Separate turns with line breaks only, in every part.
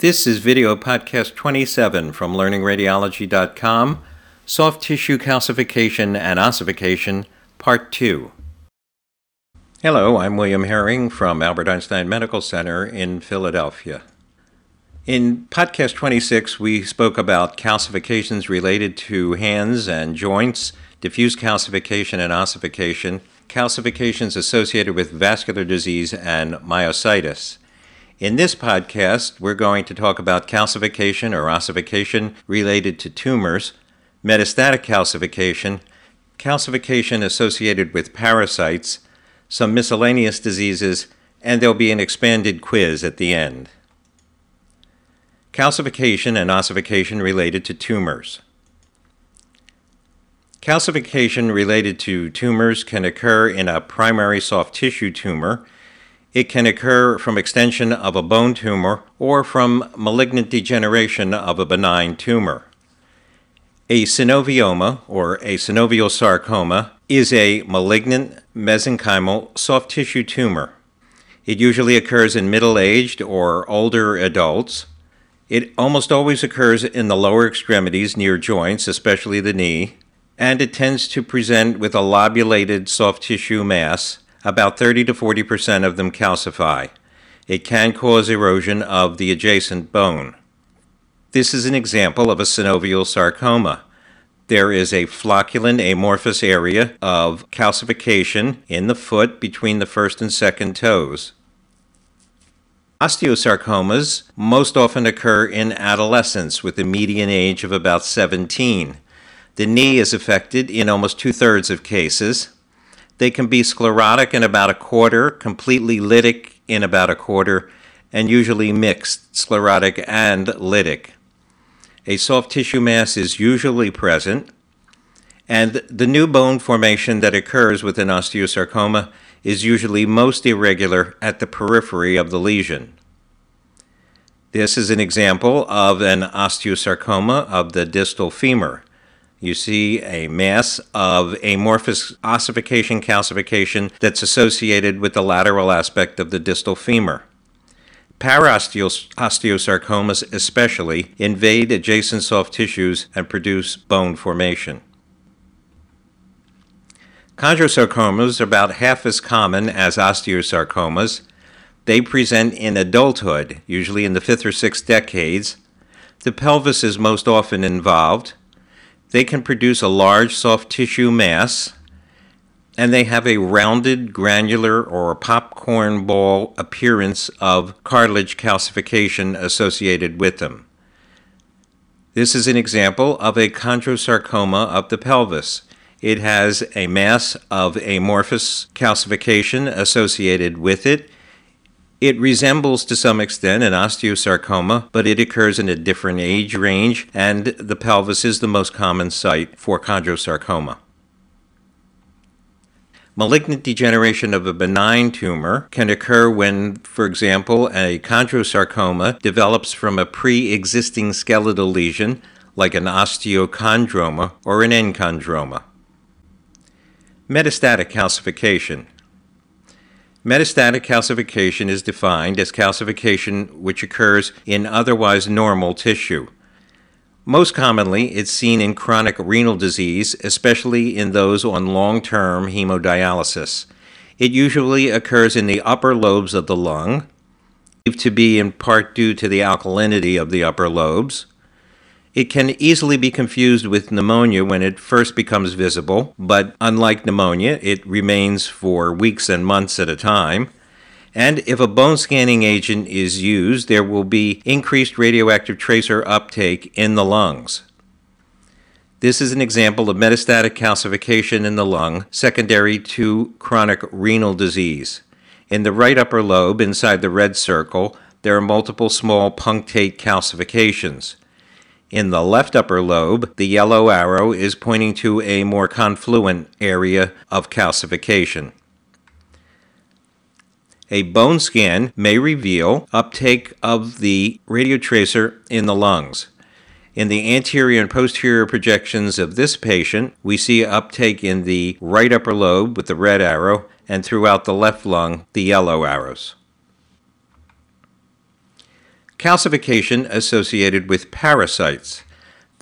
This is video podcast 27 from learningradiology.com Soft Tissue Calcification and Ossification, Part 2. Hello, I'm William Herring from Albert Einstein Medical Center in Philadelphia. In podcast 26, we spoke about calcifications related to hands and joints, diffuse calcification and ossification, calcifications associated with vascular disease and myositis. In this podcast, we're going to talk about calcification or ossification related to tumors, metastatic calcification, calcification associated with parasites, some miscellaneous diseases, and there'll be an expanded quiz at the end. Calcification and ossification related to tumors. Calcification related to tumors can occur in a primary soft tissue tumor. It can occur from extension of a bone tumor or from malignant degeneration of a benign tumor. A synovioma, or a synovial sarcoma, is a malignant mesenchymal soft tissue tumor. It usually occurs in middle aged or older adults. It almost always occurs in the lower extremities near joints, especially the knee, and it tends to present with a lobulated soft tissue mass. About 30 to 40 percent of them calcify. It can cause erosion of the adjacent bone. This is an example of a synovial sarcoma. There is a flocculent amorphous area of calcification in the foot between the first and second toes. Osteosarcomas most often occur in adolescence with a median age of about 17. The knee is affected in almost two thirds of cases. They can be sclerotic in about a quarter, completely lytic in about a quarter, and usually mixed, sclerotic and lytic. A soft tissue mass is usually present, and the new bone formation that occurs with an osteosarcoma is usually most irregular at the periphery of the lesion. This is an example of an osteosarcoma of the distal femur. You see a mass of amorphous ossification calcification that's associated with the lateral aspect of the distal femur. Paraosteosarcomas, especially, invade adjacent soft tissues and produce bone formation. Chondrosarcomas are about half as common as osteosarcomas. They present in adulthood, usually in the fifth or sixth decades. The pelvis is most often involved. They can produce a large soft tissue mass, and they have a rounded, granular, or popcorn ball appearance of cartilage calcification associated with them. This is an example of a chondrosarcoma of the pelvis. It has a mass of amorphous calcification associated with it. It resembles to some extent an osteosarcoma, but it occurs in a different age range, and the pelvis is the most common site for chondrosarcoma. Malignant degeneration of a benign tumor can occur when, for example, a chondrosarcoma develops from a pre existing skeletal lesion like an osteochondroma or an enchondroma. Metastatic calcification. Metastatic calcification is defined as calcification which occurs in otherwise normal tissue. Most commonly, it's seen in chronic renal disease, especially in those on long term hemodialysis. It usually occurs in the upper lobes of the lung, to be in part due to the alkalinity of the upper lobes. It can easily be confused with pneumonia when it first becomes visible, but unlike pneumonia, it remains for weeks and months at a time. And if a bone scanning agent is used, there will be increased radioactive tracer uptake in the lungs. This is an example of metastatic calcification in the lung secondary to chronic renal disease. In the right upper lobe, inside the red circle, there are multiple small punctate calcifications. In the left upper lobe, the yellow arrow is pointing to a more confluent area of calcification. A bone scan may reveal uptake of the radiotracer in the lungs. In the anterior and posterior projections of this patient, we see uptake in the right upper lobe with the red arrow and throughout the left lung, the yellow arrows. Calcification associated with parasites.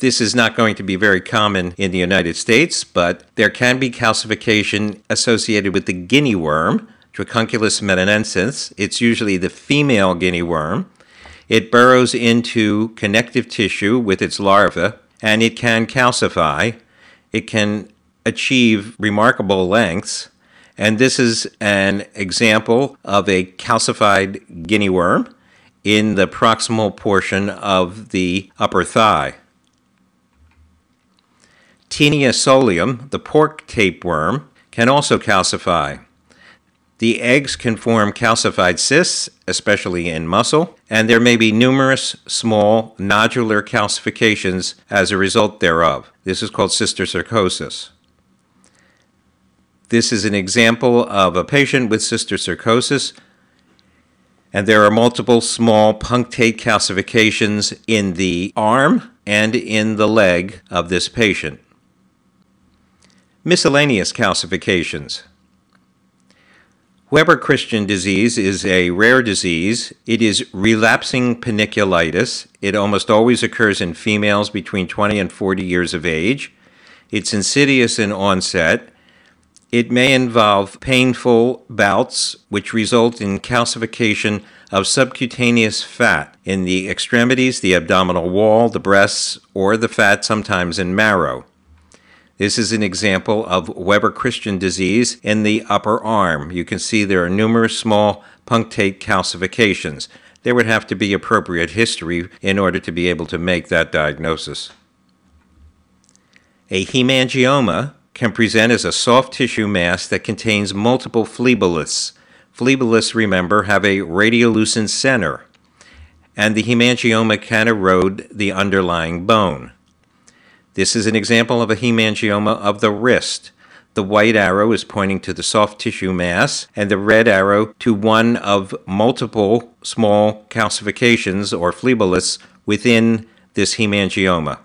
This is not going to be very common in the United States, but there can be calcification associated with the guinea worm, Dracunculus medinensis. It's usually the female guinea worm. It burrows into connective tissue with its larva, and it can calcify. It can achieve remarkable lengths, and this is an example of a calcified guinea worm in the proximal portion of the upper thigh. Taenia solium, the pork tapeworm, can also calcify. The eggs can form calcified cysts, especially in muscle, and there may be numerous small nodular calcifications as a result thereof. This is called cysticercosis. This is an example of a patient with cysticercosis, and there are multiple small punctate calcifications in the arm and in the leg of this patient. Miscellaneous calcifications. Weber Christian disease is a rare disease. It is relapsing panniculitis. It almost always occurs in females between 20 and 40 years of age. It's insidious in onset. It may involve painful bouts, which result in calcification of subcutaneous fat in the extremities, the abdominal wall, the breasts, or the fat sometimes in marrow. This is an example of Weber Christian disease in the upper arm. You can see there are numerous small punctate calcifications. There would have to be appropriate history in order to be able to make that diagnosis. A hemangioma can present as a soft tissue mass that contains multiple phleboliths. Phleboliths, remember, have a radiolucent center, and the hemangioma can erode the underlying bone. This is an example of a hemangioma of the wrist. The white arrow is pointing to the soft tissue mass, and the red arrow to one of multiple small calcifications or phleboliths within this hemangioma.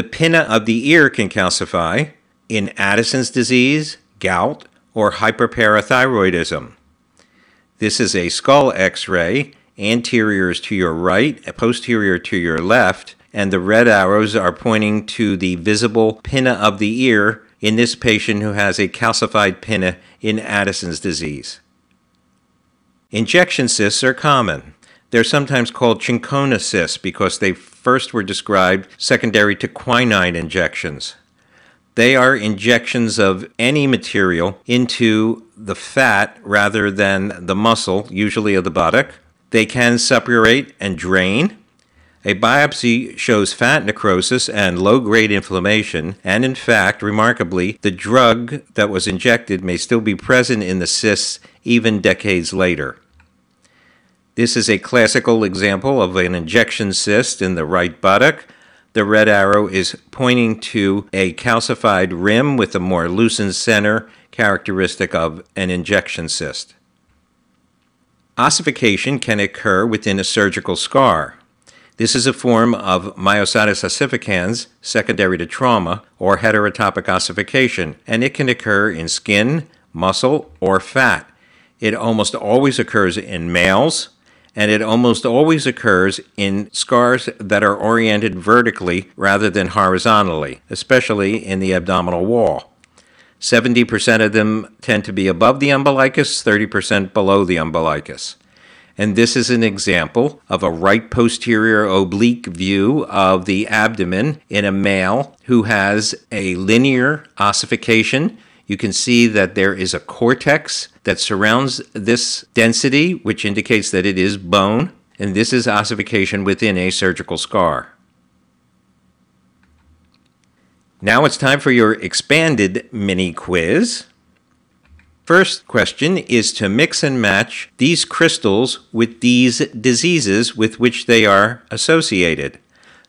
The pinna of the ear can calcify in Addison's disease, gout, or hyperparathyroidism. This is a skull x ray, anterior is to your right, posterior to your left, and the red arrows are pointing to the visible pinna of the ear in this patient who has a calcified pinna in Addison's disease. Injection cysts are common. They're sometimes called cinchona cysts because they first were described secondary to quinine injections. They are injections of any material into the fat rather than the muscle, usually of the buttock. They can suppurate and drain. A biopsy shows fat necrosis and low grade inflammation, and in fact, remarkably, the drug that was injected may still be present in the cysts even decades later. This is a classical example of an injection cyst in the right buttock. The red arrow is pointing to a calcified rim with a more lucent center, characteristic of an injection cyst. Ossification can occur within a surgical scar. This is a form of myositis ossificans secondary to trauma or heterotopic ossification, and it can occur in skin, muscle, or fat. It almost always occurs in males, and it almost always occurs in scars that are oriented vertically rather than horizontally, especially in the abdominal wall. 70% of them tend to be above the umbilicus, 30% below the umbilicus. And this is an example of a right posterior oblique view of the abdomen in a male who has a linear ossification. You can see that there is a cortex that surrounds this density, which indicates that it is bone, and this is ossification within a surgical scar. Now it's time for your expanded mini quiz. First question is to mix and match these crystals with these diseases with which they are associated.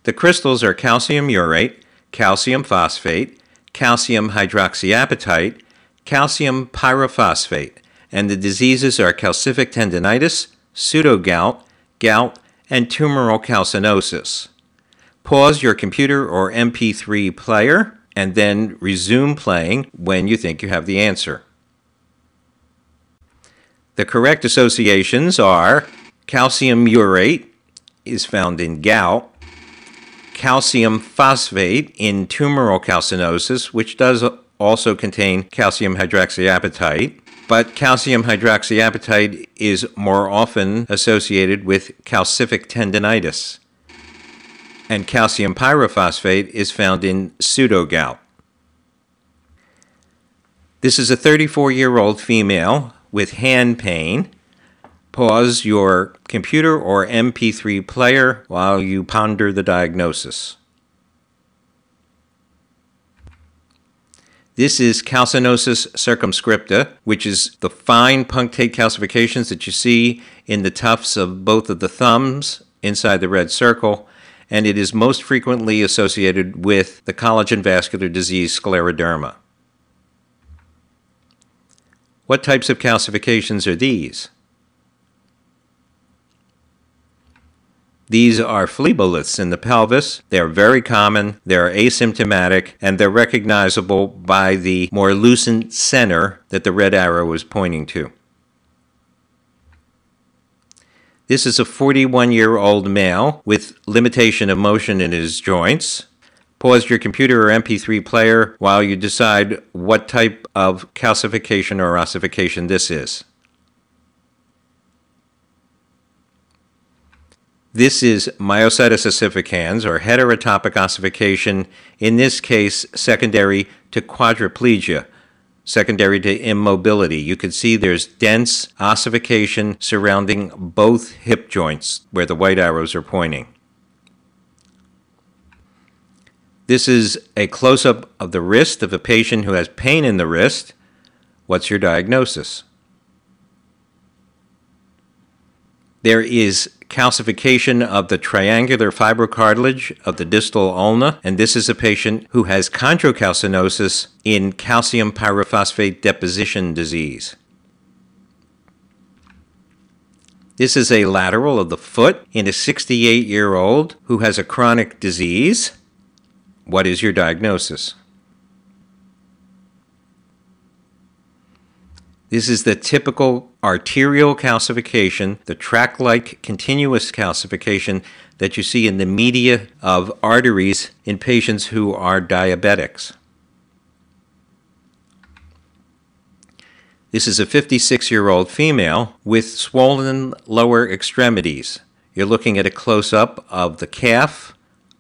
The crystals are calcium urate, calcium phosphate, calcium hydroxyapatite, calcium pyrophosphate, and the diseases are calcific tendinitis, pseudogout, gout, and tumoral calcinosis. Pause your computer or MP3 player and then resume playing when you think you have the answer. The correct associations are Calcium urate is found in gout. Calcium phosphate in tumoral calcinosis, which does also contain calcium hydroxyapatite but calcium hydroxyapatite is more often associated with calcific tendinitis. And calcium pyrophosphate is found in pseudogout. This is a 34 year old female with hand pain. Pause your computer or MP3 player while you ponder the diagnosis. This is calcinosis circumscripta, which is the fine punctate calcifications that you see in the tufts of both of the thumbs inside the red circle, and it is most frequently associated with the collagen vascular disease scleroderma. What types of calcifications are these? These are phleboliths in the pelvis. They're very common, they're asymptomatic, and they're recognizable by the more lucent center that the red arrow is pointing to. This is a 41 year old male with limitation of motion in his joints. Pause your computer or MP3 player while you decide what type of calcification or ossification this is. This is myositis ossificans or heterotopic ossification, in this case, secondary to quadriplegia, secondary to immobility. You can see there's dense ossification surrounding both hip joints where the white arrows are pointing. This is a close up of the wrist of a patient who has pain in the wrist. What's your diagnosis? There is calcification of the triangular fibrocartilage of the distal ulna, and this is a patient who has chondrocalcinosis in calcium pyrophosphate deposition disease. This is a lateral of the foot in a 68 year old who has a chronic disease. What is your diagnosis? This is the typical arterial calcification, the track like continuous calcification that you see in the media of arteries in patients who are diabetics. This is a 56 year old female with swollen lower extremities. You're looking at a close up of the calf.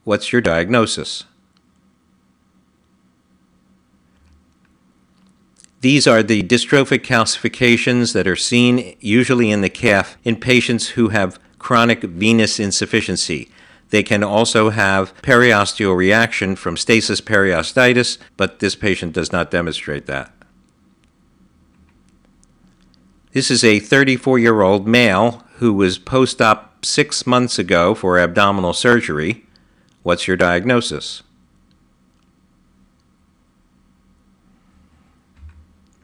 What's your diagnosis? These are the dystrophic calcifications that are seen usually in the calf in patients who have chronic venous insufficiency. They can also have periosteal reaction from stasis periostitis, but this patient does not demonstrate that. This is a 34 year old male who was post op six months ago for abdominal surgery. What's your diagnosis?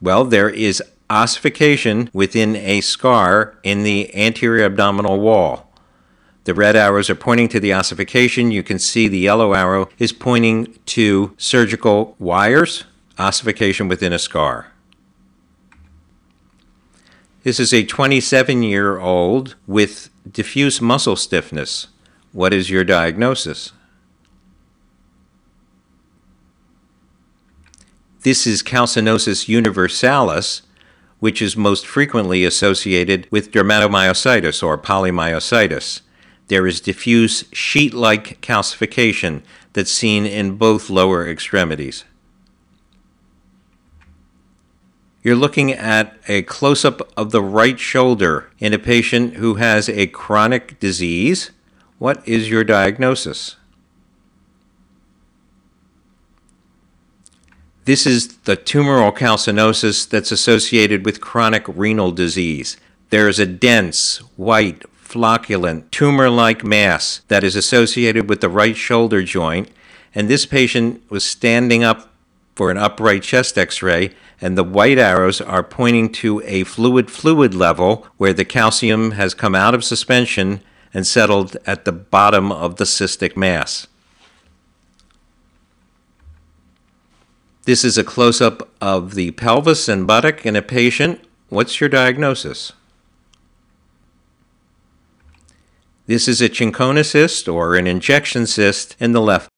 Well, there is ossification within a scar in the anterior abdominal wall. The red arrows are pointing to the ossification. You can see the yellow arrow is pointing to surgical wires, ossification within a scar. This is a 27 year old with diffuse muscle stiffness. What is your diagnosis? This is calcinosis universalis, which is most frequently associated with dermatomyositis or polymyositis. There is diffuse sheet like calcification that's seen in both lower extremities. You're looking at a close up of the right shoulder in a patient who has a chronic disease. What is your diagnosis? This is the tumoral calcinosis that's associated with chronic renal disease. There is a dense, white, flocculent, tumor like mass that is associated with the right shoulder joint, and this patient was standing up for an upright chest x ray, and the white arrows are pointing to a fluid fluid level where the calcium has come out of suspension and settled at the bottom of the cystic mass. This is a close up of the pelvis and buttock in a patient. What's your diagnosis? This is a chinchona cyst or an injection cyst in the left